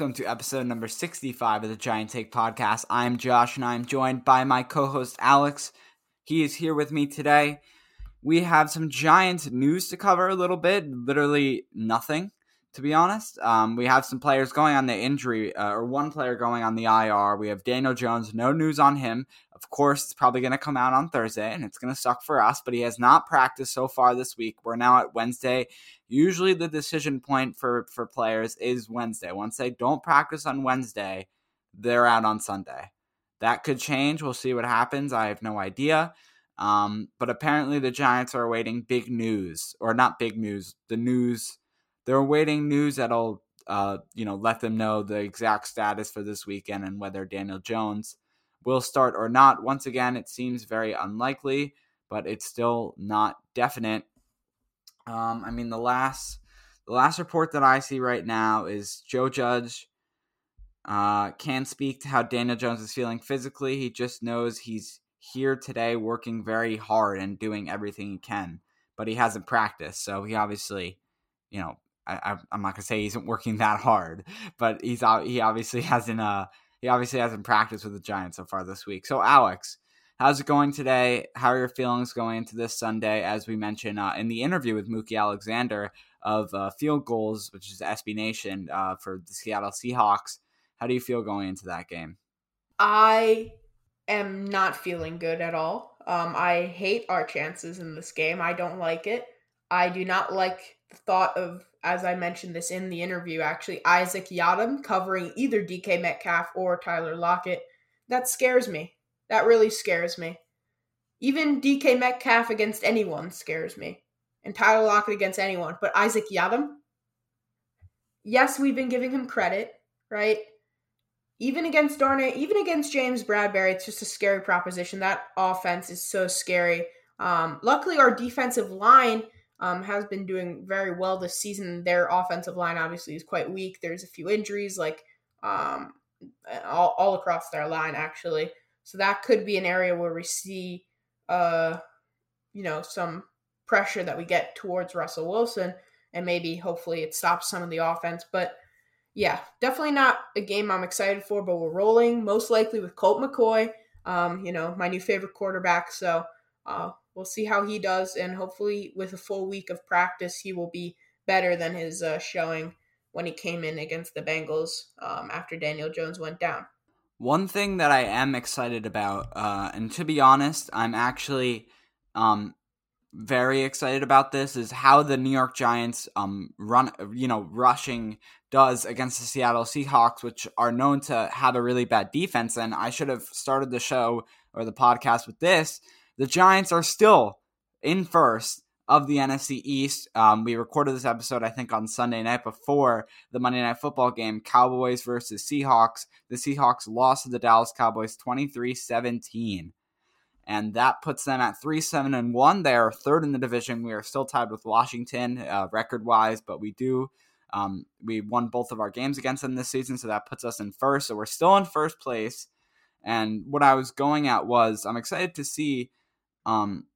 Welcome to episode number 65 of the Giant Take podcast. I'm Josh and I'm joined by my co host Alex. He is here with me today. We have some Giants news to cover a little bit, literally nothing, to be honest. Um, we have some players going on the injury, uh, or one player going on the IR. We have Daniel Jones, no news on him. Of course, it's probably going to come out on Thursday and it's going to suck for us, but he has not practiced so far this week. We're now at Wednesday usually the decision point for for players is Wednesday. Once they don't practice on Wednesday, they're out on Sunday. That could change. We'll see what happens. I have no idea. Um, but apparently the Giants are awaiting big news, or not big news. The news they're awaiting news that'll uh, you know let them know the exact status for this weekend and whether Daniel Jones will start or not. Once again, it seems very unlikely, but it's still not definite. Um, I mean, the last the last report that I see right now is Joe Judge uh, can speak to how Daniel Jones is feeling physically. He just knows he's here today, working very hard and doing everything he can, but he hasn't practiced, so he obviously, you know, I, am not gonna say he isn't working that hard, but he's he obviously hasn't uh he obviously hasn't practiced with the Giants so far this week. So Alex, How's it going today? How are your feelings going into this Sunday? As we mentioned uh, in the interview with Mookie Alexander of uh, Field Gulls, which is SB Nation uh, for the Seattle Seahawks. How do you feel going into that game? I am not feeling good at all. Um, I hate our chances in this game. I don't like it. I do not like the thought of, as I mentioned this in the interview, actually, Isaac Yiadom covering either DK Metcalf or Tyler Lockett. That scares me. That really scares me. Even DK Metcalf against anyone scares me. And Tyler Lockett against anyone. But Isaac Yiadom? Yes, we've been giving him credit, right? Even against Darnay, even against James Bradberry, it's just a scary proposition. That offense is so scary. Um, luckily, our defensive line um, has been doing very well this season. Their offensive line obviously is quite weak. There's a few injuries, like um, all, all across their line, actually. So that could be an area where we see, uh, you know, some pressure that we get towards Russell Wilson, and maybe hopefully it stops some of the offense. But yeah, definitely not a game I'm excited for. But we're rolling most likely with Colt McCoy, um, you know, my new favorite quarterback. So uh, we'll see how he does, and hopefully with a full week of practice, he will be better than his uh, showing when he came in against the Bengals um, after Daniel Jones went down. One thing that I am excited about, uh, and to be honest, I'm actually um, very excited about this, is how the New York Giants um, run, you know, rushing does against the Seattle Seahawks, which are known to have a really bad defense. And I should have started the show or the podcast with this. The Giants are still in first of the NFC East. Um, we recorded this episode, I think, on Sunday night before the Monday Night Football game Cowboys versus Seahawks. The Seahawks lost to the Dallas Cowboys 23 17. and that puts them at three, seven, and one. They are third in the division. We are still tied with Washington uh, record wise, but we do. Um, we won both of our games against them this season, so that puts us in first. So we're still in first place. And what I was going at was I'm excited to see. Um,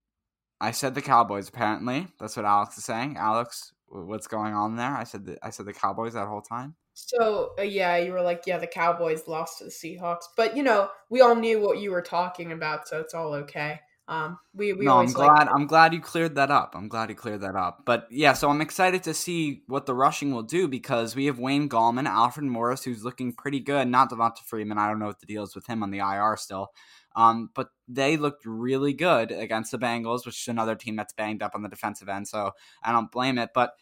I said the Cowboys. Apparently, that's what Alex is saying. Alex, what's going on there? I said the, I said the Cowboys that whole time. So uh, yeah, you were like, yeah, the Cowboys lost to the Seahawks, but you know, we all knew what you were talking about, so it's all okay. Um, we we no, always I'm glad. like, I'm glad you cleared that up. I'm glad you cleared that up. But yeah, so I'm excited to see what the rushing will do because we have Wayne Gallman, Alfred Morris, who's looking pretty good. Not Devonta Freeman. I don't know what the deal is with him on the IR still. Um, but they looked really good against the Bengals, which is another team that's banged up on the defensive end. So I don't blame it. But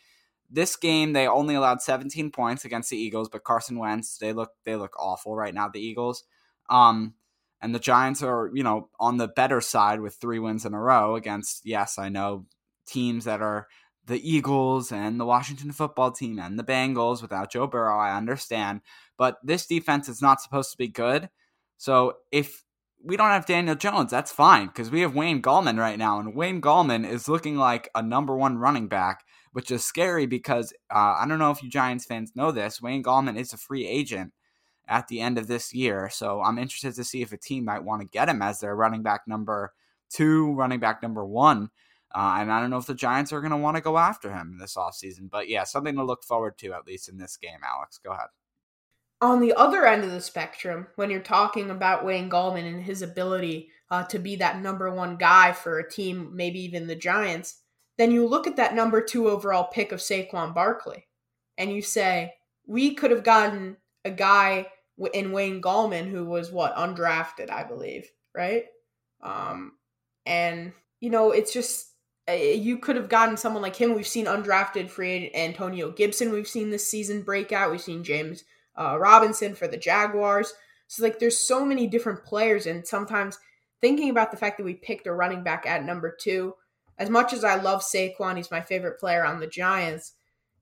this game, they only allowed 17 points against the Eagles, but Carson Wentz, they look they look awful right now. The Eagles, um, and the Giants are you know on the better side with three wins in a row against yes, I know teams that are the Eagles and the Washington football team and the Bengals without Joe Burrow. I understand, but this defense is not supposed to be good. So if we don't have Daniel Jones, that's fine because we have Wayne Gallman right now, and Wayne Gallman is looking like a number one running back which is scary because uh, I don't know if you Giants fans know this. Wayne Gallman is a free agent at the end of this year. So I'm interested to see if a team might want to get him as their running back number two, running back number one. Uh, and I don't know if the Giants are going to want to go after him this offseason. But yeah, something to look forward to, at least in this game, Alex. Go ahead. On the other end of the spectrum, when you're talking about Wayne Gallman and his ability uh, to be that number one guy for a team, maybe even the Giants, then you look at that number two overall pick of Saquon Barkley and you say, we could have gotten a guy in Wayne Gallman who was what, undrafted, I believe, right? Um, and, you know, it's just, uh, you could have gotten someone like him. We've seen undrafted free Antonio Gibson. We've seen this season breakout. We've seen James uh, Robinson for the Jaguars. So, like, there's so many different players. And sometimes thinking about the fact that we picked a running back at number two, as much as I love Saquon, he's my favorite player on the Giants.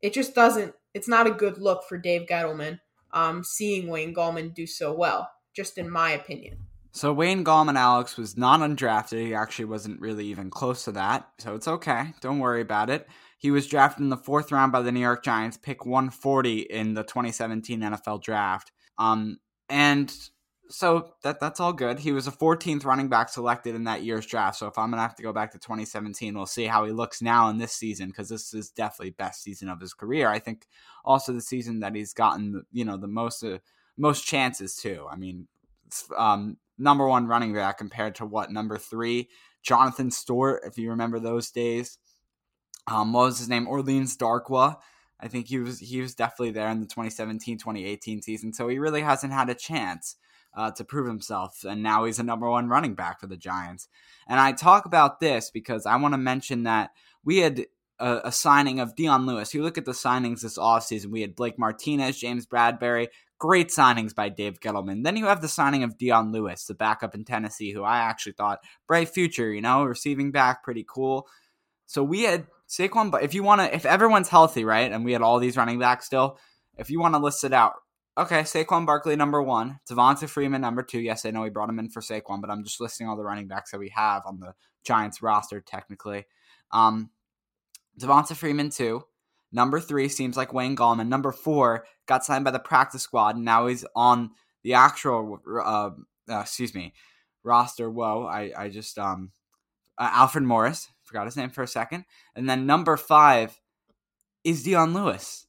It just doesn't. It's not a good look for Dave Gettleman. Um, seeing Wayne Gallman do so well, just in my opinion. So Wayne Gallman, Alex, was not undrafted. He actually wasn't really even close to that. So it's okay. Don't worry about it. He was drafted in the fourth round by the New York Giants, pick 140 in the 2017 NFL draft. Um, and so that that's all good. He was a 14th running back selected in that year's draft. So if I'm gonna have to go back to 2017, we'll see how he looks now in this season because this is definitely best season of his career. I think also the season that he's gotten you know the most uh, most chances too. I mean, um, number one running back compared to what number three Jonathan Stewart, if you remember those days. Um, what was his name? Orleans Darkwa. I think he was he was definitely there in the 2017-2018 season. So he really hasn't had a chance uh, to prove himself. And now he's a number one running back for the Giants. And I talk about this because I want to mention that we had a, a, signing of Dion Lewis. You look at the signings this offseason, we had Blake Martinez, James Bradberry, Great signings by Dave Gettleman. Then you have the signing of Dion Lewis, the backup in Tennessee, who I actually thought bright future, you know, receiving back, pretty cool. So we had Saquon, but if you want to, if everyone's healthy, right, and we had all these running backs still, if you want to list it out, Okay, Saquon Barkley number one, Devonta Freeman number two. Yes, I know we brought him in for Saquon, but I'm just listing all the running backs that we have on the Giants roster technically. Um, Devonta Freeman two, number three seems like Wayne Gallman. Number four got signed by the practice squad, and now he's on the actual, uh, uh, excuse me, roster. Whoa, I I just um, uh, Alfred Morris forgot his name for a second, and then number five is Dion Lewis.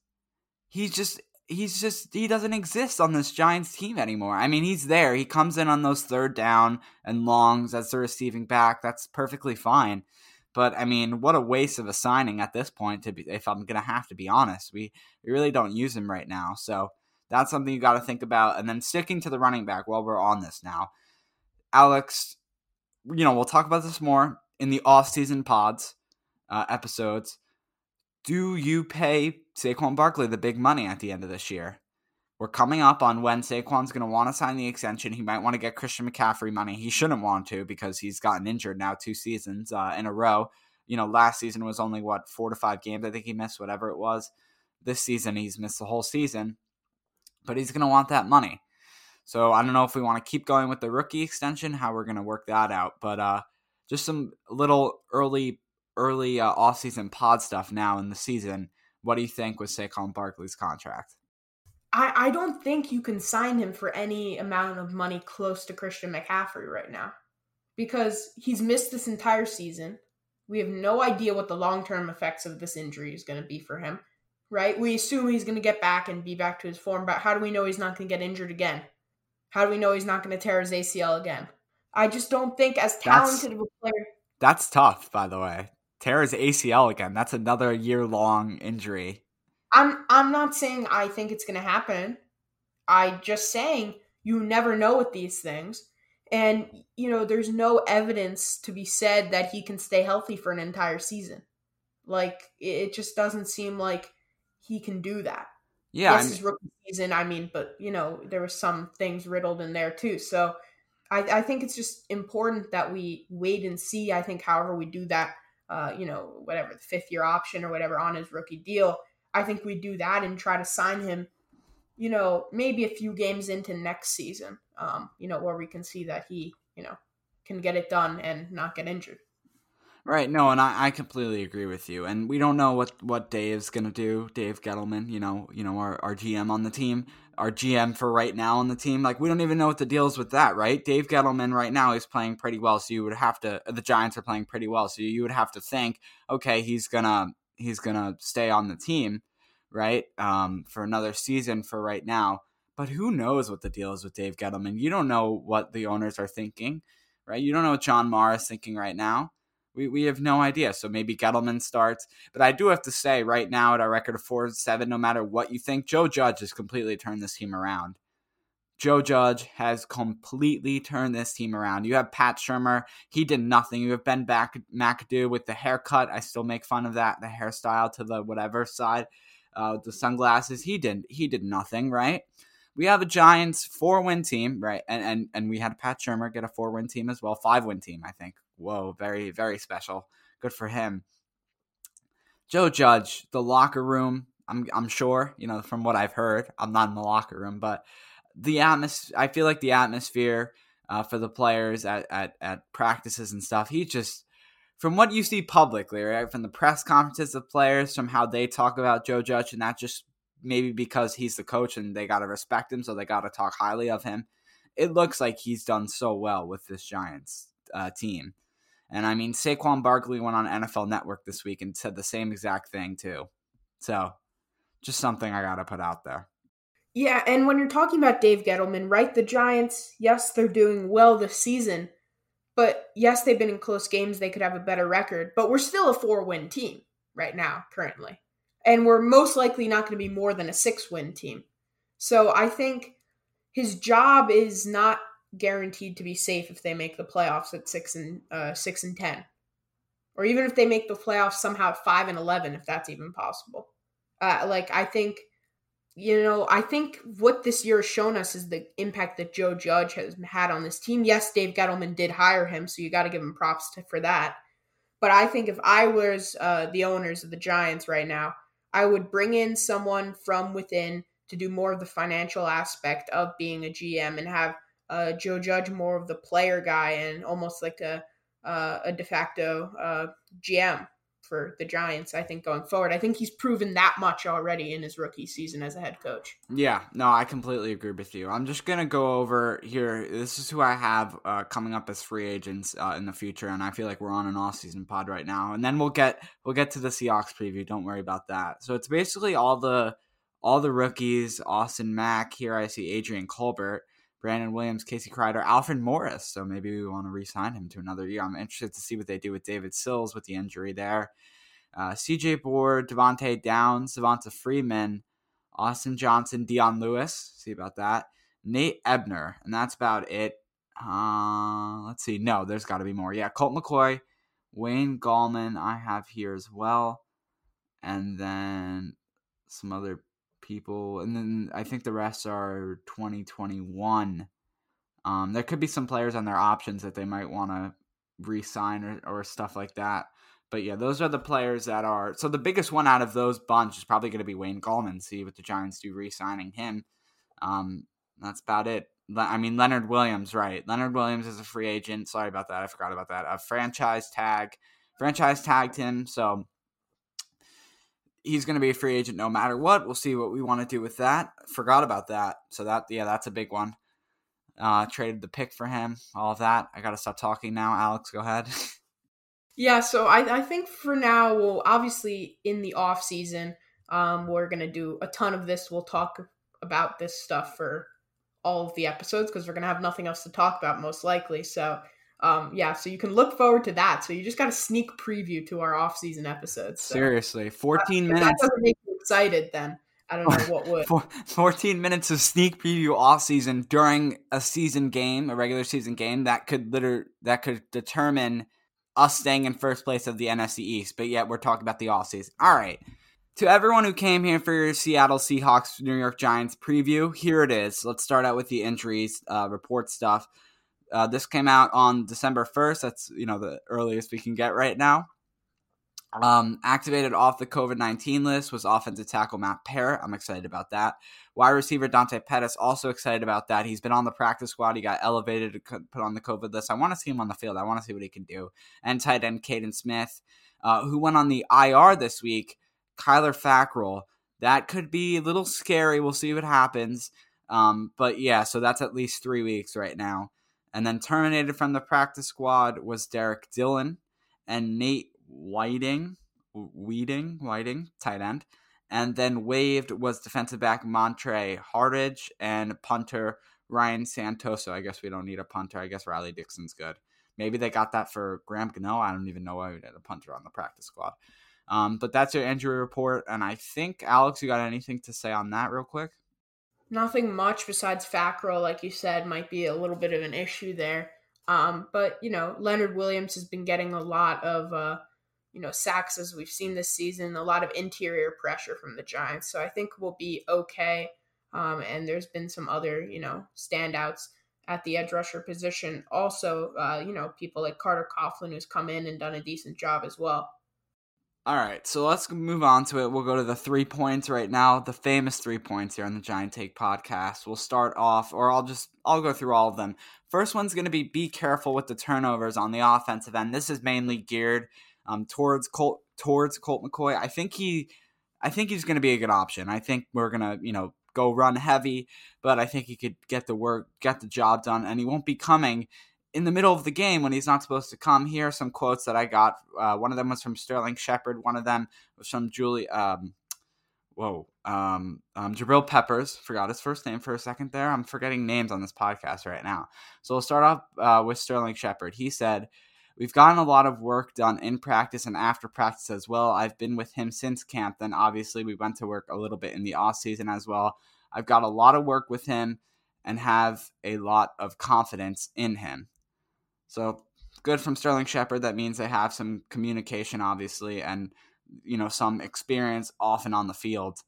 He's just he's just he doesn't exist on this Giants team anymore. I mean, he's there. He comes in on those third down and longs as the receiving back. That's perfectly fine. But I mean, what a waste of a signing at this point. To be, if I'm gonna have to be honest, we we really don't use him right now. So that's something you got to think about. And then sticking to the running back while we're on this now, Alex. You know, we'll talk about this more in the off-season pods uh, episodes do you pay Saquon Barkley the big money at the end of this year? We're coming up on when Saquon's going to want to sign the extension. He might want to get Christian McCaffrey money. He shouldn't want to because he's gotten injured now two seasons uh, in a row. You know, last season was only what four to five games. I think he missed whatever it was. This season, he's missed the whole season, but he's going to want that money. So I don't know if we want to keep going with the rookie extension, how we're going to work that out. But uh, just some little early early uh, offseason pod stuff now in the season. What do you think with Saquon Barkley's contract? I, I don't think you can sign him for any amount of money close to Christian McCaffrey right now because he's missed this entire season. We have no idea what the long term effects of this injury is going to be for him, right? We assume he's going to get back and be back to his form, but how do we know he's not going to get injured again? How do we know he's not going to tear his ACL again? I just don't think as talented that's, of a player. That's tough, by the way. Tara's ACL again. That's another year long injury. I'm I'm not saying I think it's going to happen. I just saying you never know with these things. And you know, there's no evidence to be said that he can stay healthy for an entire season. Like it just doesn't seem like he can do that. Yeah, this is rookie season. I mean, but you know, there were some things riddled in there too. So I, I think it's just important that we wait and see. I think, however, we do that, uh, you know, whatever the fifth year option or whatever on his rookie deal I think we do that and try to sign him, you know, maybe a few games into next season, um, you know, where we can see that he, you know, can get it done and not get injured. Right. No, and I, I completely agree with you. And we don't know what, what Dave's gonna do. Dave Gettleman, you know, you know, our, our GM on the team, our GM for right now on the team. Like we don't even know what the deal is with that, right? Dave Gettleman right now is playing pretty well, so you would have to the Giants are playing pretty well, so you would have to think, okay, he's gonna he's gonna stay on the team, right? Um, for another season for right now. But who knows what the deal is with Dave Gettleman? You don't know what the owners are thinking, right? You don't know what John Mara is thinking right now. We, we have no idea. So maybe Gettleman starts. But I do have to say, right now, at our record of 4 7, no matter what you think, Joe Judge has completely turned this team around. Joe Judge has completely turned this team around. You have Pat Shurmur. He did nothing. You have Ben Back- McAdoo with the haircut. I still make fun of that, the hairstyle to the whatever side, uh, the sunglasses. He did he did nothing, right? We have a Giants four win team, right? And and and we had Pat Shurmur get a four win team as well, five win team, I think. Whoa, very very special. Good for him. Joe Judge, the locker room. I'm I'm sure you know from what I've heard. I'm not in the locker room, but the atmosphere. I feel like the atmosphere uh, for the players at, at at practices and stuff. He just from what you see publicly, right, from the press conferences of players, from how they talk about Joe Judge, and that just maybe because he's the coach and they got to respect him, so they got to talk highly of him. It looks like he's done so well with this Giants uh, team. And I mean, Saquon Barkley went on NFL Network this week and said the same exact thing, too. So, just something I got to put out there. Yeah, and when you're talking about Dave Gettleman, right? The Giants, yes, they're doing well this season, but yes, they've been in close games. They could have a better record, but we're still a four win team right now, currently. And we're most likely not going to be more than a six win team. So I think his job is not guaranteed to be safe if they make the playoffs at six and uh, six and ten, or even if they make the playoffs somehow at five and eleven, if that's even possible. Uh, like I think you know, I think what this year has shown us is the impact that Joe Judge has had on this team. Yes, Dave Gettleman did hire him, so you got to give him props to, for that. But I think if I was uh, the owners of the Giants right now, I would bring in someone from within to do more of the financial aspect of being a GM and have uh, Joe Judge more of the player guy and almost like a uh, a de facto uh, GM for the Giants, I think, going forward. I think he's proven that much already in his rookie season as a head coach. Yeah, no, I completely agree with you. I'm just to go over here. This is who I have uh, coming up as free agents uh, in the future, and I feel like we're on an off-season pod right now. And then we'll get we'll get to the Seahawks preview. Don't worry about that. So it's basically all the all the rookies, Austin Mack. Here I see Adrian Colbert. Brandon Williams, Casey Kreiter, Alfred Morris. So maybe we want to re-sign him to another year. I'm interested to see what they do with David Sills with the injury there. Uh, CJ Board, Devontae Downs, Devonta Freeman, Austin Johnson, Dion Lewis. See about that. Nate Ebner, and that's about it. Uh, let's see. No, there's got to be more. Yeah, Colt McCoy, Wayne Gallman, I have here as well, and then some other people, and then I think the rest are 2021. Um, there could be some players on their options that they might want to re-sign or, or stuff like that. But yeah, those are the players that are. So the biggest one out of those bunch is probably going to be Wayne Gallman. See what the Giants do re-signing him. Um, that's about it. I mean Leonard Williams, right? Leonard Williams is a free agent. Sorry about that. I forgot about that. A franchise tag, franchise tagged him, so he's going to be a free agent no matter what. We'll see what we want to do with that. Forgot about that. So that yeah, that's a big one. Uh, traded the pick for him, all of that. I got to stop talking now. Alex, go ahead. yeah, so I, I think for now, we'll obviously in the off season, um, we're gonna do a ton of this. We'll talk about this stuff for all of the episodes because we're gonna have nothing else to talk about most likely. So um, yeah, so you can look forward to that. So you just got a sneak preview to our off-season episodes. So. Seriously, fourteen uh, minutes. that doesn't make you excited, then I don't know what would. fourteen minutes of sneak preview off-season during a season game, a regular season game that could liter that could determine us staying in first place of the NFC East. But yet we're talking about the off-season. All right. To everyone who came here for your Seattle Seahawks New York Giants preview, here it is. Let's start out with the injuries uh, report stuff. Uh, this came out on December 1st. That's you know the earliest we can get right now. Um, activated off the COVID 19 list was offensive tackle Matt Peart. I'm excited about that. Wide receiver Dante Pettis, also excited about that. He's been on the practice squad. He got elevated to put on the COVID list. I want to see him on the field. I want to see what he can do. And tight end Kaden Smith, uh, who went on the IR this week, Kyler Fackrell. That could be a little scary. We'll see what happens. Um, but yeah, so that's at least three weeks right now. And then terminated from the practice squad was Derek Dillon and Nate Whiting, Weeding, Whiting, tight end. And then waived was defensive back Montre Hartage and punter Ryan Santoso. I guess we don't need a punter. I guess Riley Dixon's good. Maybe they got that for Graham Gano. I don't even know why we had a punter on the practice squad. Um, but that's your injury report. And I think, Alex, you got anything to say on that real quick? Nothing much besides Fackrell, like you said, might be a little bit of an issue there. Um, but you know, Leonard Williams has been getting a lot of uh, you know sacks as we've seen this season, a lot of interior pressure from the Giants. So I think we'll be okay. Um, and there's been some other you know standouts at the edge rusher position. Also, uh, you know, people like Carter Coughlin who's come in and done a decent job as well. All right, so let's move on to it. We'll go to the three points right now, the famous three points here on the Giant Take podcast. We'll start off, or I'll just I'll go through all of them. First one's going to be be careful with the turnovers on the offensive end. This is mainly geared um, towards Colt towards Colt McCoy. I think he, I think he's going to be a good option. I think we're gonna you know go run heavy, but I think he could get the work, get the job done, and he won't be coming in the middle of the game when he's not supposed to come. Here are some quotes that I got. Uh, one of them was from Sterling Shepard. One of them was from Julie. Um, whoa, um, um, Jabril Peppers. Forgot his first name for a second there. I'm forgetting names on this podcast right now. So we'll start off uh, with Sterling Shepard. He said. We've gotten a lot of work done in practice and after practice as well. I've been with him since camp. Then obviously we went to work a little bit in the off season as well. I've got a lot of work with him and have a lot of confidence in him. So good from Sterling Shepard. That means they have some communication, obviously, and you know some experience off and on the field.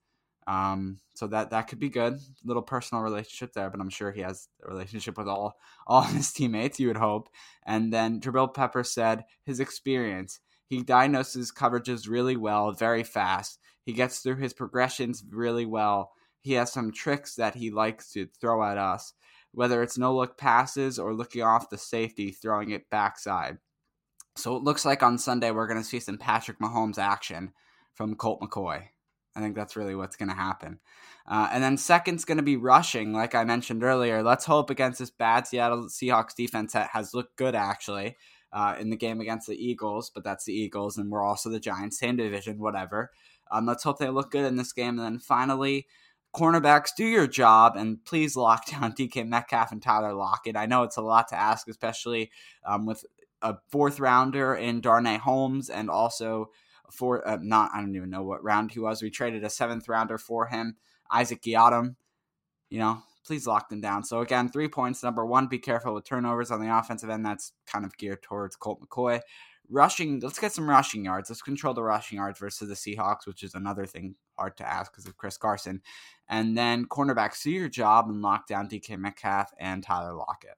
Um, so that that could be good. Little personal relationship there, but I'm sure he has a relationship with all all his teammates. You would hope. And then Jabril Pepper said his experience. He diagnoses coverages really well, very fast. He gets through his progressions really well. He has some tricks that he likes to throw at us whether it's no look passes or looking off the safety, throwing it backside. So it looks like on Sunday we're going to see some Patrick Mahomes action from Colt McCoy. I think that's really what's going to happen. Uh, and then second's going to be rushing, like I mentioned earlier. Let's hope against this bad Seattle Seahawks defense that has looked good actually uh, in the game against the Eagles, but that's the Eagles, and we're also the Giants, same division, whatever. Um, let's hope they look good in this game. And then finally, cornerbacks, do your job and please lock down DK Metcalf and Tyler Lockett. I know it's a lot to ask, especially um, with a fourth rounder in Darnay Holmes and also for uh, not I don't even know what round he was. We traded a seventh rounder for him, Isaac Yiadom. You know, please lock them down. So again, three points. Number one, be careful with turnovers on the offensive end. That's kind of geared towards Colt McCoy rushing. Let's get some rushing yards. Let's control the rushing yards versus the Seahawks, which is another thing hard to ask because of Chris Carson. And then cornerbacks do your job and lock down DK Metcalf and Tyler Lockett.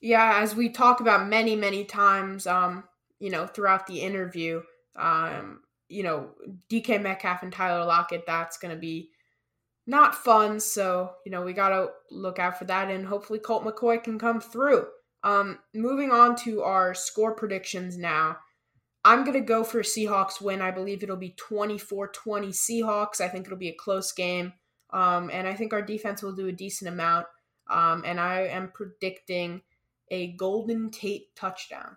Yeah, as we talk about many, many times, um, you know, throughout the interview, um, you know, DK Metcalf and Tyler Lockett, that's going to be not fun. So, you know, we got to look out for that and hopefully Colt McCoy can come through. Um, moving on to our score predictions now. I'm going to go for Seahawks win. I believe it'll be 24 20 Seahawks. I think it'll be a close game. Um, and I think our defense will do a decent amount. Um, and I am predicting a Golden Tate touchdown.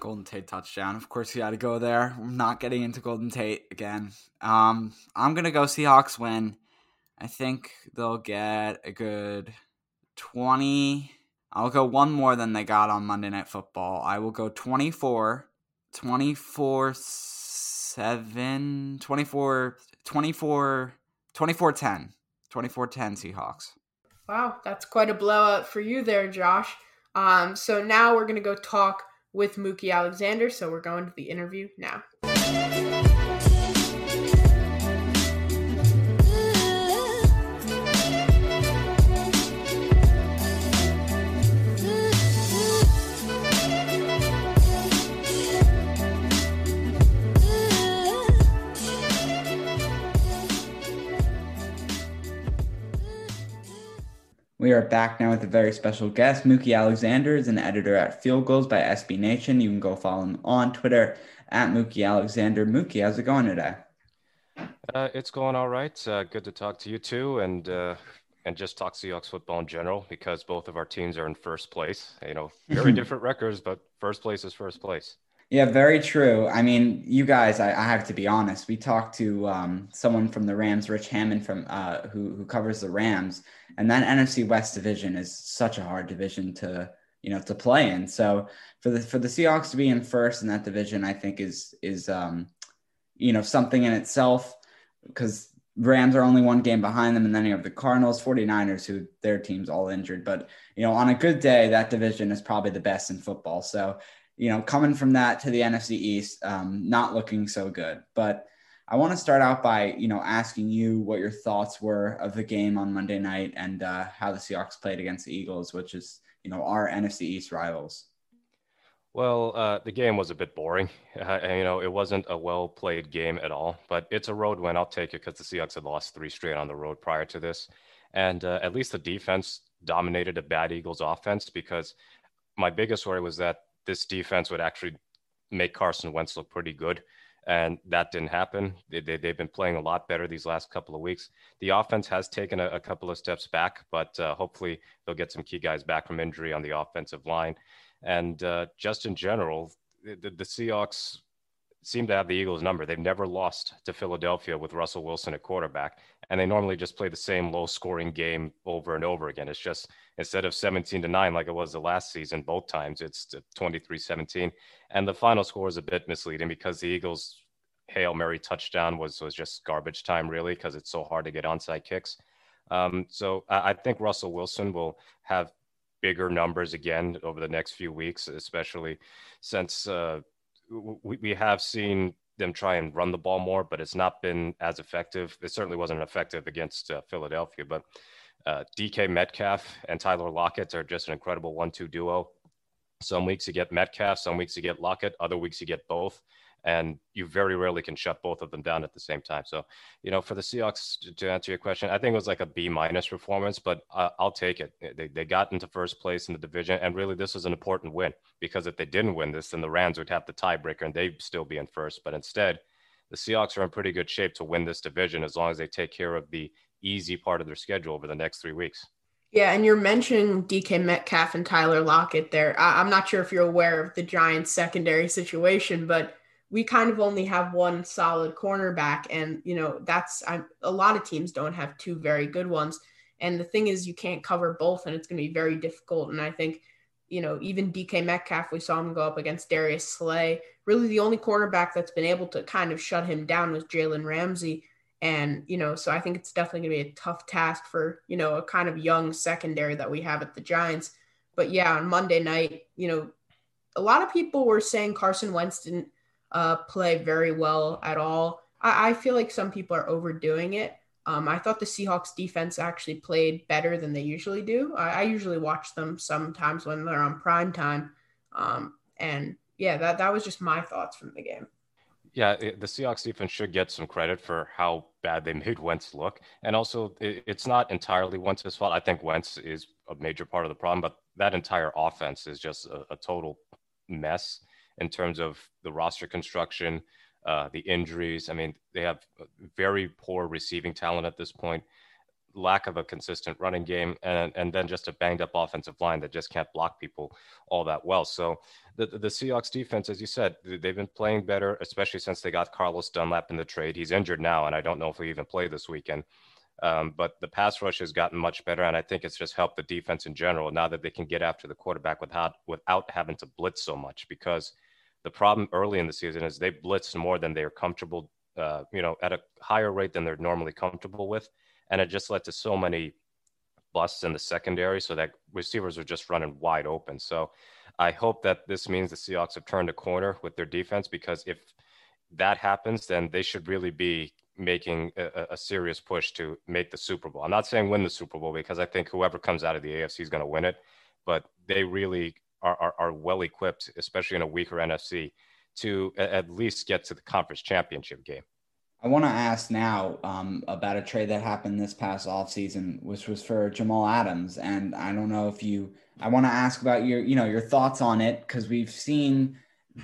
Golden Tate touchdown. Of course, you got to go there. I'm not getting into Golden Tate again. Um, I'm going to go Seahawks win. I think they'll get a good 20. I'll go one more than they got on Monday Night Football. I will go 24, 24 7, 24, 24, 24 10. 24 10 Seahawks. Wow, that's quite a blowout for you there, Josh. Um, so now we're going to go talk with Mookie Alexander. So we're going to the interview now. We are back now with a very special guest. Mookie Alexander is an editor at Field Gulls by SB Nation. You can go follow him on Twitter at Mookie Alexander. Mookie, how's it going today? Uh, it's going all right. Uh, good to talk to you too, and uh, and just talk Seahawks football in general because both of our teams are in first place. You know, very different records, but first place is first place. Yeah, very true. I mean, you guys, I, I have to be honest. We talked to um, someone from the Rams, Rich Hammond, from uh, who who covers the Rams, and that NFC West division is such a hard division to you know to play in. So for the for the Seahawks to be in first in that division, I think is is um, you know something in itself because Rams are only one game behind them, and then you have the Cardinals, 49ers, who their team's all injured. But you know, on a good day, that division is probably the best in football. So you know, coming from that to the NFC East, um, not looking so good. But I want to start out by, you know, asking you what your thoughts were of the game on Monday night and uh, how the Seahawks played against the Eagles, which is, you know, our NFC East rivals. Well, uh, the game was a bit boring. Uh, you know, it wasn't a well played game at all, but it's a road win. I'll take it because the Seahawks had lost three straight on the road prior to this. And uh, at least the defense dominated a bad Eagles offense because my biggest worry was that this defense would actually make Carson Wentz look pretty good. And that didn't happen. They, they, have been playing a lot better these last couple of weeks. The offense has taken a, a couple of steps back, but uh, hopefully they'll get some key guys back from injury on the offensive line. And uh, just in general, the, the Seahawks seem to have the Eagles' number. They've never lost to Philadelphia with Russell Wilson at quarterback, and they normally just play the same low-scoring game over and over again. It's just instead of 17 to 9 like it was the last season both times, it's 23-17. And the final score is a bit misleading because the Eagles Hail Mary touchdown was was just garbage time really because it's so hard to get onside kicks. Um, so I, I think Russell Wilson will have bigger numbers again over the next few weeks, especially since uh, we, we have seen them try and run the ball more, but it's not been as effective. It certainly wasn't effective against uh, Philadelphia, but uh, DK Metcalf and Tyler Lockett are just an incredible one-two duo. Some weeks you get Metcalf, some weeks you get Lockett, other weeks you get both and you very rarely can shut both of them down at the same time. So, you know, for the Seahawks, to, to answer your question, I think it was like a B minus performance, but uh, I'll take it. They, they got into first place in the division, and really this was an important win because if they didn't win this, then the Rams would have the tiebreaker and they'd still be in first. But instead, the Seahawks are in pretty good shape to win this division as long as they take care of the easy part of their schedule over the next three weeks. Yeah, and you're mentioning DK Metcalf and Tyler Lockett there. I- I'm not sure if you're aware of the Giants' secondary situation, but we kind of only have one solid cornerback and you know that's I'm, a lot of teams don't have two very good ones. And the thing is you can't cover both and it's going to be very difficult. And i think you know even dk metcalf we saw him go up against darius slay. Really the only cornerback that's been able to kind of shut him down was jalen ramsey. And you know so i think it's definitely going to be a tough task for you know a kind of young secondary that we have at the giants. But yeah on monday night you know a lot of people were saying carson wentz didn't uh, play very well at all. I, I feel like some people are overdoing it. Um, I thought the Seahawks defense actually played better than they usually do. I, I usually watch them sometimes when they're on prime time. Um, and yeah, that, that was just my thoughts from the game. Yeah, the Seahawks defense should get some credit for how bad they made Wentz look. And also, it, it's not entirely Wentz's fault. I think Wentz is a major part of the problem, but that entire offense is just a, a total mess in terms of the roster construction, uh, the injuries. I mean, they have very poor receiving talent at this point lack of a consistent running game and and then just a banged up offensive line that just can't block people all that well. So the the Seahawks defense, as you said, they've been playing better, especially since they got Carlos Dunlap in the trade. He's injured now, and I don't know if he even play this weekend. Um, but the pass rush has gotten much better, and I think it's just helped the defense in general now that they can get after the quarterback without without having to blitz so much. Because the problem early in the season is they blitzed more than they're comfortable, uh, you know, at a higher rate than they're normally comfortable with and it just led to so many busts in the secondary so that receivers are just running wide open. So I hope that this means the Seahawks have turned a corner with their defense because if that happens, then they should really be making a, a, serious push to make the Super Bowl. I'm not saying win the Super Bowl because I think whoever comes out of the AFC is going to win it, but they really are, are, are well equipped, especially in a weaker NFC, to at least get to the conference championship game. I want to ask now um, about a trade that happened this past offseason, which was for Jamal Adams. And I don't know if you, I want to ask about your, you know, your thoughts on it because we've seen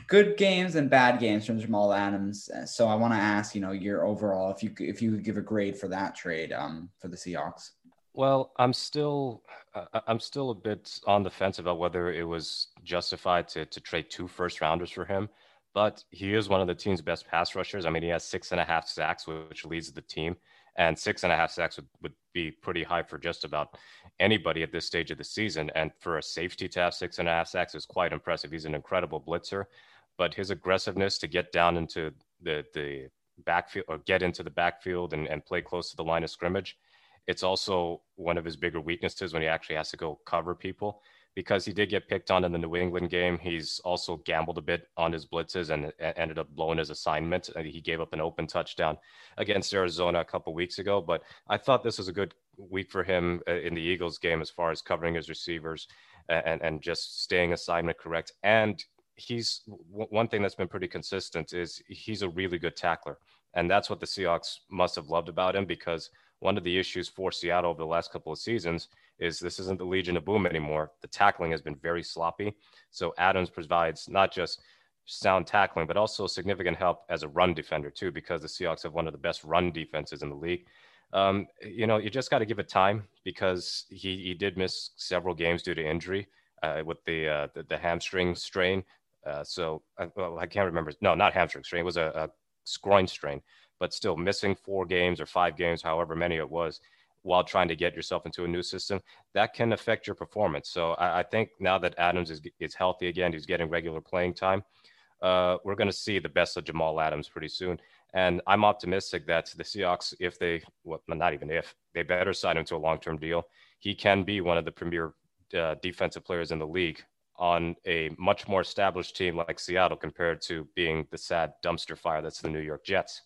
good games and bad games from Jamal Adams. So I want to ask, you know, your overall, if you if you could give a grade for that trade um, for the Seahawks. Well, I'm still uh, I'm still a bit on the fence about whether it was justified to to trade two first rounders for him but he is one of the team's best pass rushers. I mean, he has six and a half sacks, which leads the team, and six and a half sacks would, would be pretty high for just about anybody at this stage of the season. And for a safety to have six and a half sacks is quite impressive. He's an incredible blitzer, but his aggressiveness to get down into the the backfield or get into the backfield and, and play close to the line of scrimmage. It's also one of his bigger weaknesses when he actually has to go cover people because he did get picked on in the New England game. He's also gambled a bit on his blitzes and ended up blowing his assignment. He gave up an open touchdown against Arizona a couple weeks ago, but I thought this was a good week for him uh, in the Eagles game as far as covering his receivers and and just staying assignment correct. And he's one thing that's been pretty consistent is he's a really good tackler. And that's what the Seahawks must have loved about him because one of the issues for Seattle over the last couple of seasons is this isn't the Legion of Boom anymore. The tackling has been very sloppy. So Adams provides not just sound tackling, but also significant help as a run defender too, because the Seahawks have one of the best run defenses in the league. Um, you know, you just got to give it time because he, he did miss several games due to injury uh, with the, uh, the, the hamstring strain. Uh, so I, well, I can't remember. No, not hamstring strain. It was a, a groin strain, but still missing four games or five games, however many it was while trying to get yourself into a new system, that can affect your performance. So I, I think now that Adams is, is healthy again, he's getting regular playing time. Uh, we're going to see the best of Jamal Adams pretty soon. And I'm optimistic that the Seahawks, if they, well, not even if, they better sign him to a long term deal, he can be one of the premier uh, defensive players in the league on a much more established team like Seattle compared to being the sad dumpster fire that's the New York Jets.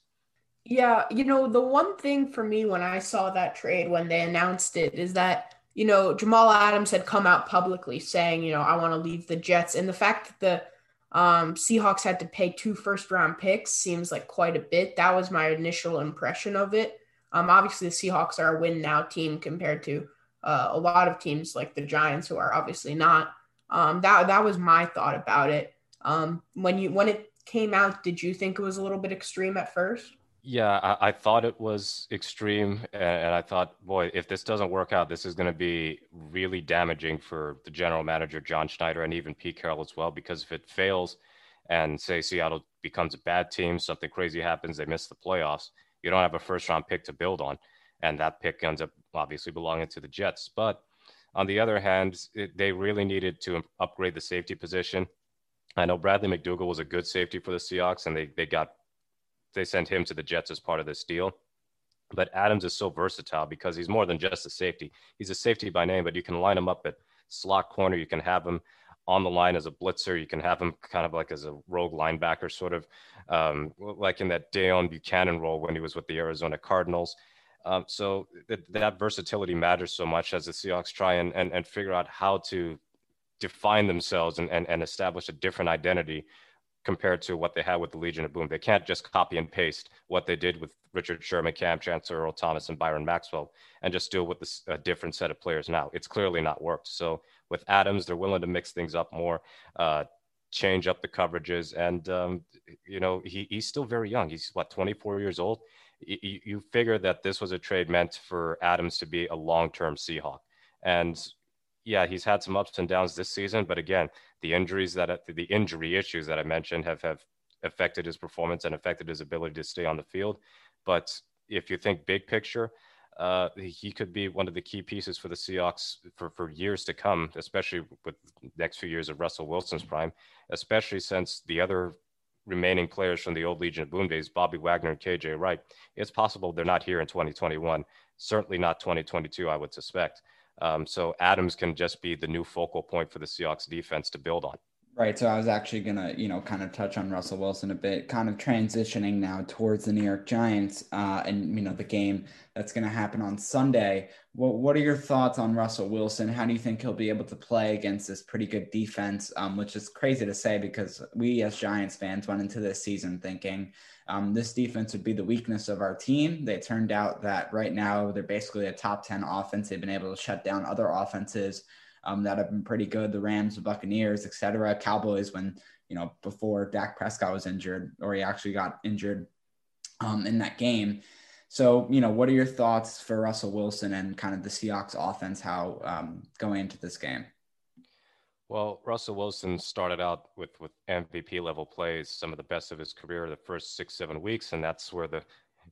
Yeah, you know, the one thing for me when I saw that trade when they announced it is that, you know, Jamal Adams had come out publicly saying, you know, I want to leave the Jets. And the fact that the um, Seahawks had to pay two first round picks seems like quite a bit. That was my initial impression of it. Um, obviously, the Seahawks are a win now team compared to uh, a lot of teams like the Giants, who are obviously not. Um, that that was my thought about it. Um, when you when it came out, did you think it was a little bit extreme at first? Yeah, I, I, thought it was extreme, and, I thought, boy, if this doesn't work out, this is going to be really damaging for the general manager John Schneider and even Pete Carroll as well. Because if it fails, and say Seattle becomes a bad team, something crazy happens, they miss the playoffs, you don't have a first round pick to build on, and that pick ends up obviously belonging to the Jets. But on the other hand, it, they really needed to upgrade the safety position. I know Bradley McDougald was a good safety for the Seahawks, and they they got they sent him to the Jets as part of this deal. But Adams is so versatile because he's more than just a safety. He's a safety by name, but you can line him up at slot corner. You can have him on the line as a blitzer. You can have him kind of like as a rogue linebacker, sort of um, like in that Deone Bucannon role when he was with the Arizona Cardinals. Um, so th- that versatility matters so much as the Seahawks try and, and, and figure out how to define themselves and, and, and establish a different identity compared to what they had with the Legion of Boom. They can't just copy and paste what they did with Richard Sherman, Kam Chancellor, Earl Thomas, and Byron Maxwell and just deal it with a different set of players now. It's clearly not worked. So with Adams, they're willing to mix things up more, uh, change up the coverages. And, um, you know, he, he's still very young. He's, what, 24 years old? You, you figure that this was a trade meant for Adams to be a long term Seahawk. And yeah, he's had some ups and downs this season, but again, the injuries that the injury issues that I mentioned have have affected his performance and affected his ability to stay on the field. But if you think big picture, uh, he could be one of the key pieces for the Seahawks for, for years to come, especially with next few years of Russell Wilson's prime, especially since the other remaining players from the old Legion of Boom days, Bobby Wagner and KJ Wright, it's possible they're not here in 2021. Certainly not 2022, I would suspect. Um, so Adams can just be the new focal point for the Seahawks defense to build on. Right. So I was actually going to, you know, kind of touch on Russell Wilson a bit, kind of transitioning now towards the New York Giants uh, and, you know, the game that's going to happen on Sunday. What, what are your thoughts on Russell Wilson? How do you think he'll be able to play against this pretty good defense, um, which is crazy to say because we as Giants fans went into this season thinking um, this defense would be the weakness of our team. They turned out that right now they're basically a top 10 offense. They've been able to shut down other offenses um, that have been pretty good. The Rams, the Buccaneers, etc. Cowboys, when you know before Dak Prescott was injured, or he actually got injured um, in that game. So you know, what are your thoughts for Russell Wilson and kind of the Seahawks offense? How um, going into this game? Well, Russell Wilson started out with with MVP level plays, some of the best of his career the first six seven weeks, and that's where the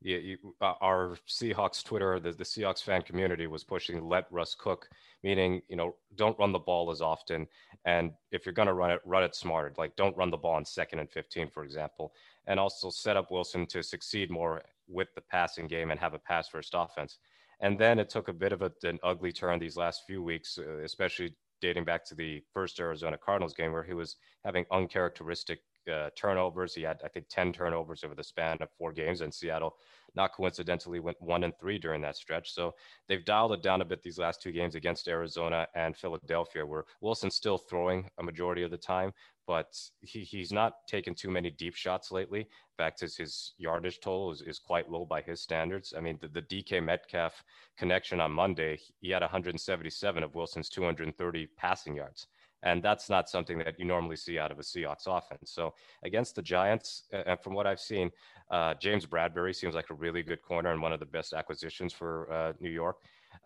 you, you, uh, our Seahawks Twitter, the, the Seahawks fan community was pushing let Russ cook, meaning, you know, don't run the ball as often. And if you're going to run it, run it smarter. Like don't run the ball on second and 15, for example. And also set up Wilson to succeed more with the passing game and have a pass first offense. And then it took a bit of a, an ugly turn these last few weeks, uh, especially dating back to the first Arizona Cardinals game where he was having uncharacteristic uh, turnovers. He had, I think, 10 turnovers over the span of four games, and Seattle, not coincidentally, went one and three during that stretch. So they've dialed it down a bit these last two games against Arizona and Philadelphia, where Wilson's still throwing a majority of the time, but he, he's not taken too many deep shots lately. In fact, his, his yardage total is, is quite low by his standards. I mean, the, the DK Metcalf connection on Monday, he had 177 of Wilson's 230 passing yards. And that's not something that you normally see out of a Seahawks offense. So against the Giants, and from what I've seen, uh, James Bradberry seems like a really good corner and one of the best acquisitions for uh, New York.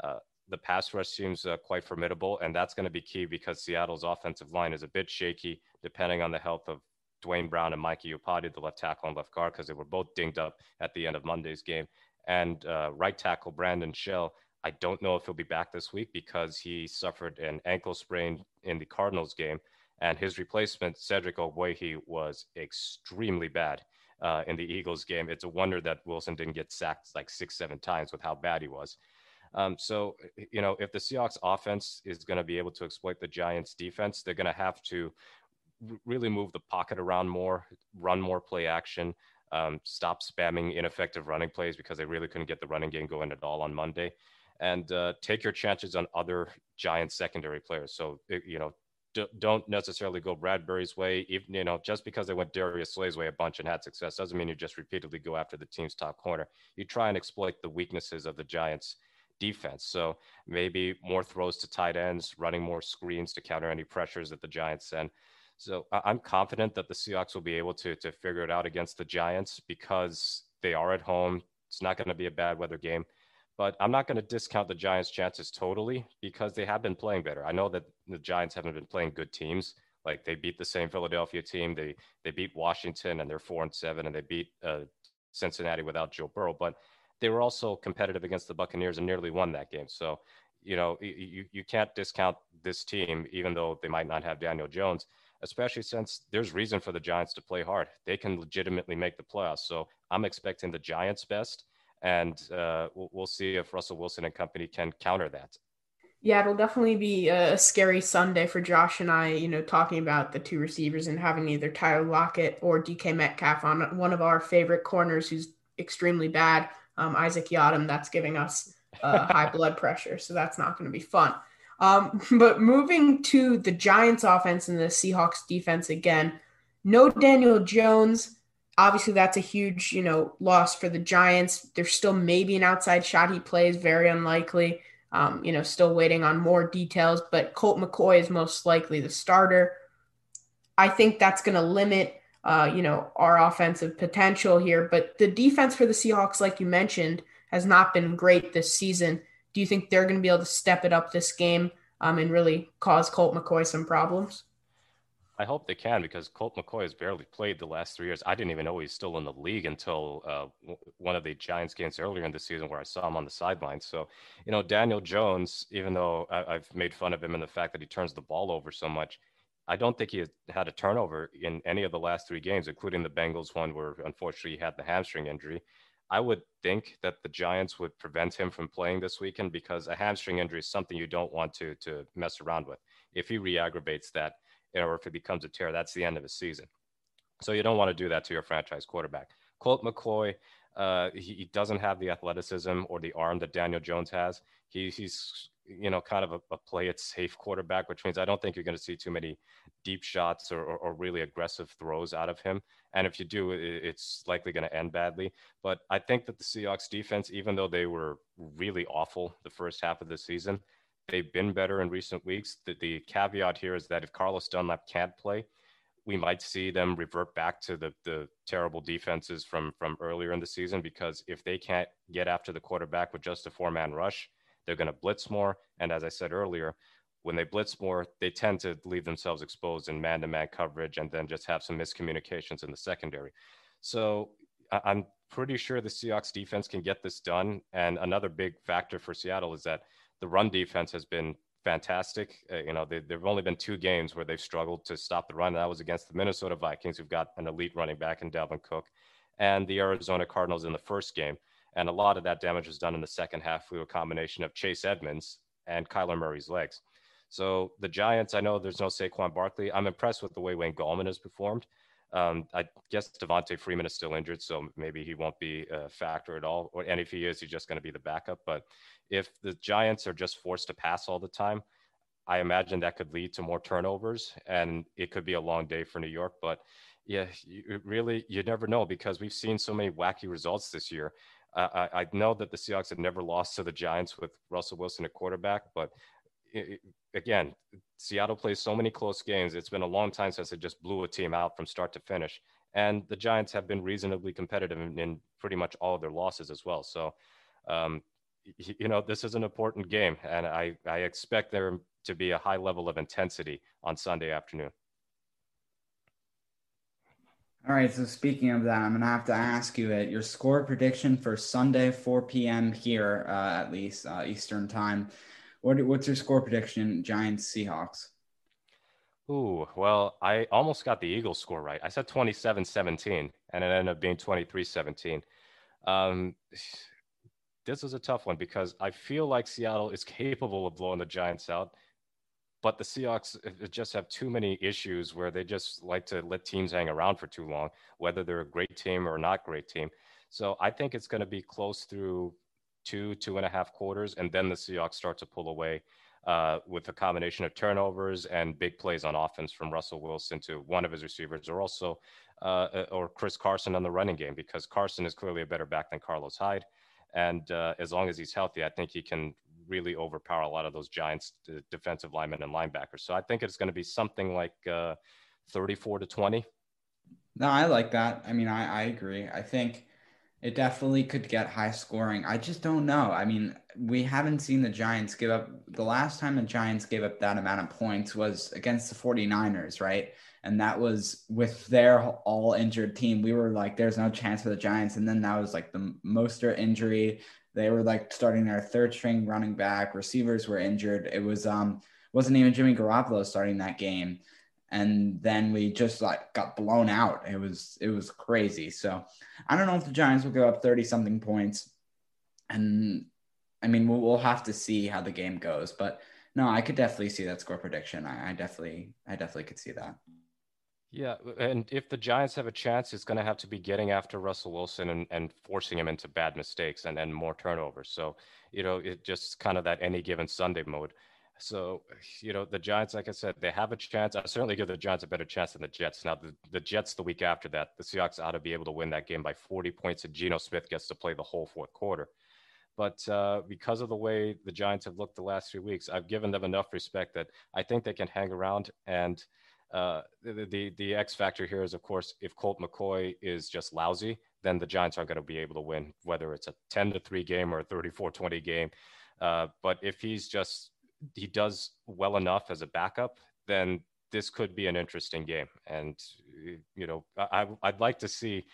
Uh, the pass rush seems uh, quite formidable, and that's going to be key because Seattle's offensive line is a bit shaky, depending on the health of Duane Brown and Mikey Iupati, the left tackle and left guard, because they were both dinged up at the end of Monday's game. And uh, right tackle Brandon Shell I don't know if he'll be back this week because he suffered an ankle sprain in the Cardinals game, and his replacement Cedric Ogbuehi was extremely bad uh, in the Eagles game. It's a wonder that Wilson didn't get sacked like six, seven times with how bad he was. Um, so, you know, if the Seahawks offense is going to be able to exploit the Giants defense, they're going to have to really move the pocket around more, run more play action, um, stop spamming ineffective running plays because they really couldn't get the running game going at all on Monday and uh, take your chances on other giant secondary players. So, you know, d- don't necessarily go Bradberry's way. Even, you know, just because they went Darius Slay's way a bunch and had success doesn't mean you just repeatedly go after the team's top corner. You try and exploit the weaknesses of the Giants defense. So maybe more throws to tight ends, running more screens to counter any pressures that the Giants send. So I'm confident that the Seahawks will be able to to figure it out against the Giants because they are at home. It's not going to be a bad weather game. But I'm not going to discount the Giants' chances totally because they have been playing better. I know that the Giants haven't been playing good teams. Like they beat the same Philadelphia team. They they beat Washington and they're four and seven, and they beat uh, Cincinnati without Joe Burrow. But they were also competitive against the Buccaneers and nearly won that game. So you know you you can't discount this team, even though they might not have Daniel Jones especially since there's reason for the Giants to play hard. They can legitimately make the playoffs. So I'm expecting the Giants best and uh, we'll, we'll see if Russell Wilson and company can counter that. Yeah, it'll definitely be a scary Sunday for Josh and I, you know, talking about the two receivers and having either Tyler Lockett or DK Metcalf on one of our favorite corners who's extremely bad, um, Isaac Yiadom. That's giving us uh, high blood pressure. So that's not going to be fun. Um, but moving to the Giants offense and the Seahawks defense again, No Daniel Jones. Obviously, that's a huge, you know, loss for the Giants. There's still maybe an outside shot he plays, very unlikely. Um, you know, still waiting on more details, but Colt McCoy is most likely the starter. I think that's going to limit, uh, you know, our offensive potential here. But the defense for the Seahawks, like you mentioned, has not been great this season. Do you think they're going to be able to step it up this game um, and really cause Colt McCoy some problems? I hope they can because Colt McCoy has barely played the last three years. I didn't even know he's still in the league until uh, one of the Giants games earlier in the season where I saw him on the sidelines. So, you know, Daniel Jones, even though I, have made fun of him and the fact that he turns the ball over so much, I don't think he had a turnover in any of the last three games, including the Bengals one where unfortunately he had the hamstring injury. I would think that the Giants would prevent him from playing this weekend because a hamstring injury is something you don't want to to mess around with. If he re-aggravates that, or if it becomes a tear, that's the end of his season. So you don't want to do that to your franchise quarterback. Colt McCoy, uh, he, he, doesn't have the athleticism or the arm that Daniel Jones has. He, he's you know kind of a, a, play it safe quarterback, which means I don't think you're going to see too many deep shots or, or, or, really aggressive throws out of him. And if you do, it, it's likely going to end badly. But I think that the Seahawks defense, even though they were really awful the first half of the season, they've been better in recent weeks. The, the caveat here is that if Carlos Dunlap can't play, we might see them revert back to the, the terrible defenses from, from earlier in the season because if they can't get after the quarterback with just a four man rush, they're going to blitz more. And as I said earlier, when they blitz more, they tend to leave themselves exposed in man to man coverage and then just have some miscommunications in the secondary. So I'm pretty sure the Seahawks defense can get this done. And another big factor for Seattle is that the run defense has been fantastic. Uh, you know, there have only been two games where they've struggled to stop the run. That was against the Minnesota Vikings, who've got an elite running back in Dalvin Cook, and the Arizona Cardinals in the first game. And a lot of that damage was done in the second half through a combination of Chase Edmonds and Kyler Murray's legs. So the Giants, I know there's no Saquon Barkley. I'm impressed with the way Wayne Gallman has performed. Um, I guess Devonta Freeman is still injured, so maybe he won't be a factor at all. And if he is, he's just going to be the backup. But if the Giants are just forced to pass all the time, I imagine that could lead to more turnovers, and it could be a long day for New York. But yeah, you, really, you never know because we've seen so many wacky results this year. Uh, I, I, know that the Seahawks have never lost to the Giants with Russell Wilson at quarterback, but again, Seattle plays so many close games. It's been a long time since it just blew a team out from start to finish. And the Giants have been reasonably competitive in, in pretty much all of their losses as well. So, um, you know, this is an important game, and I, I expect there to be a high level of intensity on Sunday afternoon. All right. So speaking of that, I'm gonna have to ask you it. Your score prediction for Sunday, 4 p.m. here, uh, at least uh, Eastern time. What, what's your score prediction, Giants Seahawks? Ooh, well, I almost got the Eagles score right. I said 27 17, and it ended up being 23 17. Um, this is a tough one because I feel like Seattle is capable of blowing the Giants out, but the Seahawks just have too many issues where they just like to let teams hang around for too long, whether they're a great team or not great team. So I think it's going to be close through two, two and a half quarters, and then the Seahawks start to pull away uh, with a combination of turnovers and big plays on offense from Russell Wilson to one of his receivers, or also uh, uh, or Chris Carson on the running game, because Carson is clearly a better back than Carlos Hyde, and uh, as long as he's healthy, I think he can really overpower a lot of those Giants defensive linemen and linebackers. So I think it's going to be something like uh, 34 to 20. No, I like that. I mean, I, I agree. I think it definitely could get high scoring. I just don't know. I mean, we haven't seen the Giants give up. The last time the Giants gave up that amount of points was against the 49ers, right? And that was with their all injured team. We were like, there's no chance for the Giants. And then that was like the Mostert injury. They were like starting their third string running back. Receivers were injured. It was um wasn't even Jimmy Garoppolo starting that game and then we just like got blown out. It was it was crazy. So I don't know if the Giants will give up thirty something points, and I mean we'll, we'll have to see how the game goes. But no, I could definitely see that score prediction. I, I definitely I definitely could see that. Yeah, and if the Giants have a chance, it's going to have to be getting after Russell Wilson and, and forcing him into bad mistakes and, and more turnovers. So, you know, it just kind of that any given Sunday mode So, you know, the Giants, like I said, they have a chance. I certainly give the Giants a better chance than the Jets. Now, the, the Jets the week after that, the Seahawks ought to be able to win that game by 40 points, and Geno Smith gets to play the whole fourth quarter. But uh, because of the way the Giants have looked the last few weeks, I've given them enough respect that I think they can hang around. And uh, the, the, the X factor here is, of course, if Colt McCoy is just lousy, then the Giants aren't going to be able to win, whether it's a 10 to 3 game or a 34 20 game. Uh, but if he's just he does well enough as a backup, then this could be an interesting game. And you know, I, I'd like to see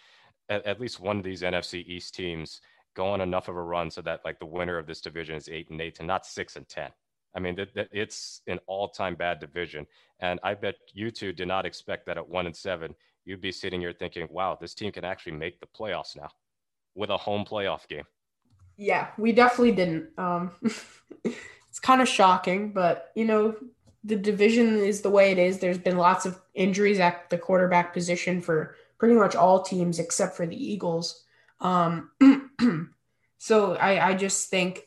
at, at least one of these NFC East teams go on enough of a run so that like the winner of this division is eight and eight and not six and ten. I mean, it's an all-time bad division, and I bet you two did not expect that at one and seven, you'd be sitting here thinking, "Wow, this team can actually make the playoffs now with a home playoff game." Yeah, we definitely didn't. Um, it's kind of shocking, but you know, the division is the way it is. There's been lots of injuries at the quarterback position for pretty much all teams except for the Eagles. Um, so I, I just think,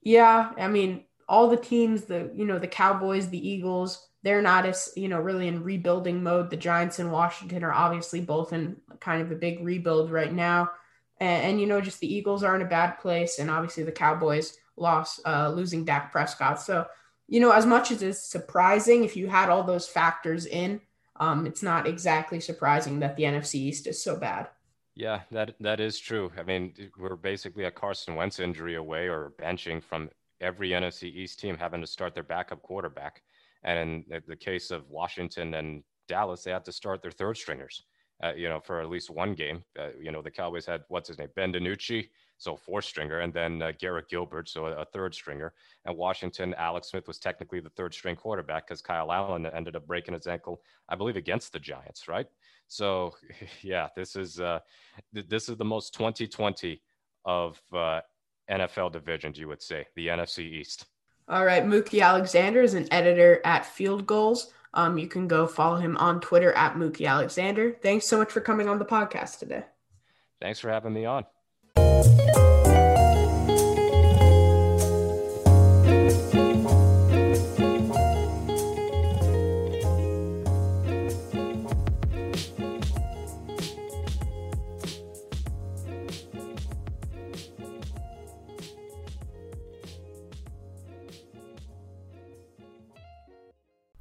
yeah, I mean, all the teams, the you know, the Cowboys, the Eagles, they're not as you know really in rebuilding mode. The Giants and Washington are obviously both in kind of a big rebuild right now, and, and you know, just the Eagles are in a bad place, and obviously the Cowboys loss, uh, losing Dak Prescott. So, you know, as much as it's surprising, if you had all those factors in, um, it's not exactly surprising that the NFC East is so bad. Yeah, that that is true. I mean, we're basically a Carson Wentz injury away or benching from every NFC East team having to start their backup quarterback. And in the case of Washington and Dallas, they had to start their third stringers, uh, you know, for at least one game. Uh, you know, the Cowboys had what's his name, Ben DiNucci, so four stringer, and then uh, Garrett Gilbert, so a, a, third stringer. And Washington, Alex Smith was technically the third string quarterback because Kyle Allen ended up breaking his ankle, I believe, against the Giants, right? So, yeah, this is uh, th- this is the most 2020 of uh, NFL divisions, you would say, the NFC East. All right, Mookie Alexander is an editor at Field Gulls. Um, you can go follow him on Twitter at Mookie Alexander. Thanks so much for coming on the podcast today. Thanks for having me on.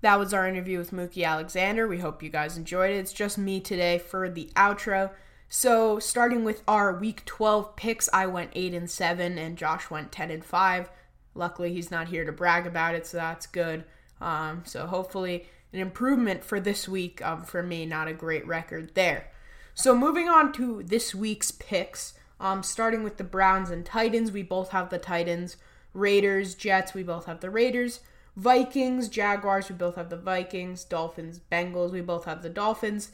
That was our interview with Mookie Alexander. We hope you guys enjoyed it. It's just me today for the outro. So, starting with our week 12 picks, I went 8 and 7 and Josh went 10 and 5. Luckily, he's not here to brag about it, so that's good. Um, so, hopefully, an improvement for this week um, for me, not a great record there. So, moving on to this week's picks, um, starting with the Browns and Titans, we both have the Titans. Raiders, Jets, we both have the Raiders. Vikings, Jaguars, we both have the Vikings. Dolphins, Bengals, we both have the Dolphins.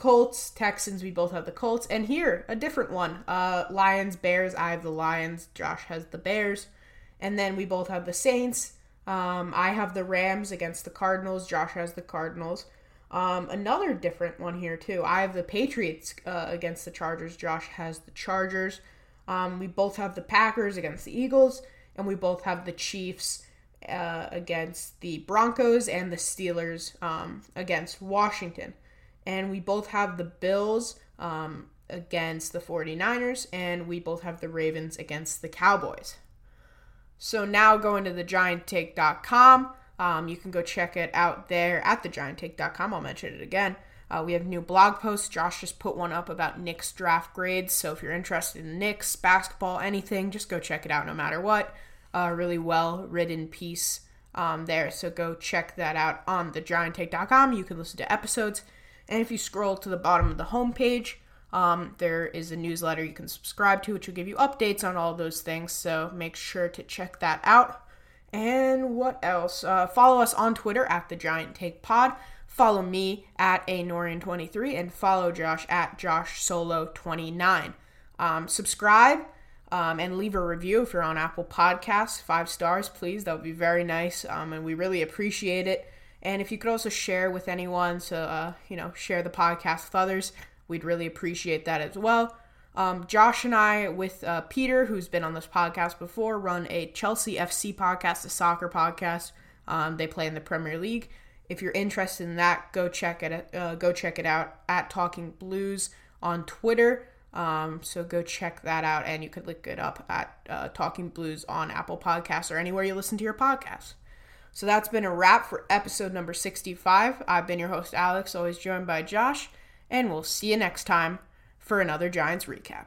Colts, Texans, we both have the Colts. And here, a different one. Uh, Lions, Bears, I have the Lions. Josh has the Bears. And then we both have the Saints. Um, I have the Rams against the Cardinals. Josh has the Cardinals. Um, another different one here, too. I have the Patriots uh, against the Chargers. Josh has the Chargers. Um, we both have the Packers against the Eagles. And we both have the Chiefs uh, against the Broncos and the Steelers um, against Washington and we both have the Bills um, against the 49ers, and we both have the Ravens against the Cowboys. So now going to the gianttake.com. Um, you can go check it out there at the thegianttake.com. I'll mention it again. Uh, we have new blog posts. Josh just put one up about Knicks draft grades. So if you're interested in Knicks, basketball, anything, just go check it out no matter what. Uh, really well written piece um, there. So go check that out on thegianttake.com. You can listen to episodes and if you scroll to the bottom of the homepage, um, there is a newsletter you can subscribe to, which will give you updates on all those things. So make sure to check that out. And what else? Uh, follow us on Twitter at the Giant Take Pod. Follow me at a Norian23 and follow Josh at Josh Solo 29. Um, subscribe um, and leave a review if you're on Apple Podcasts. Five stars, please. That would be very nice, um, and we really appreciate it. And if you could also share with anyone, so uh, you know, share the podcast with others, we'd really appreciate that as well. Um, Josh and I, with uh, Peter, who's been on this podcast before, run a Chelsea FC podcast, a soccer podcast. Um, they play in the Premier League. If you're interested in that, go check it. Uh, go check it out at Talking Blues on Twitter. Um, so go check that out, and you could look it up at uh, Talking Blues on Apple Podcasts or anywhere you listen to your podcasts. So that's been a wrap for episode number 65. I've been your host, Alex, always joined by Josh, and we'll see you next time for another Giants recap.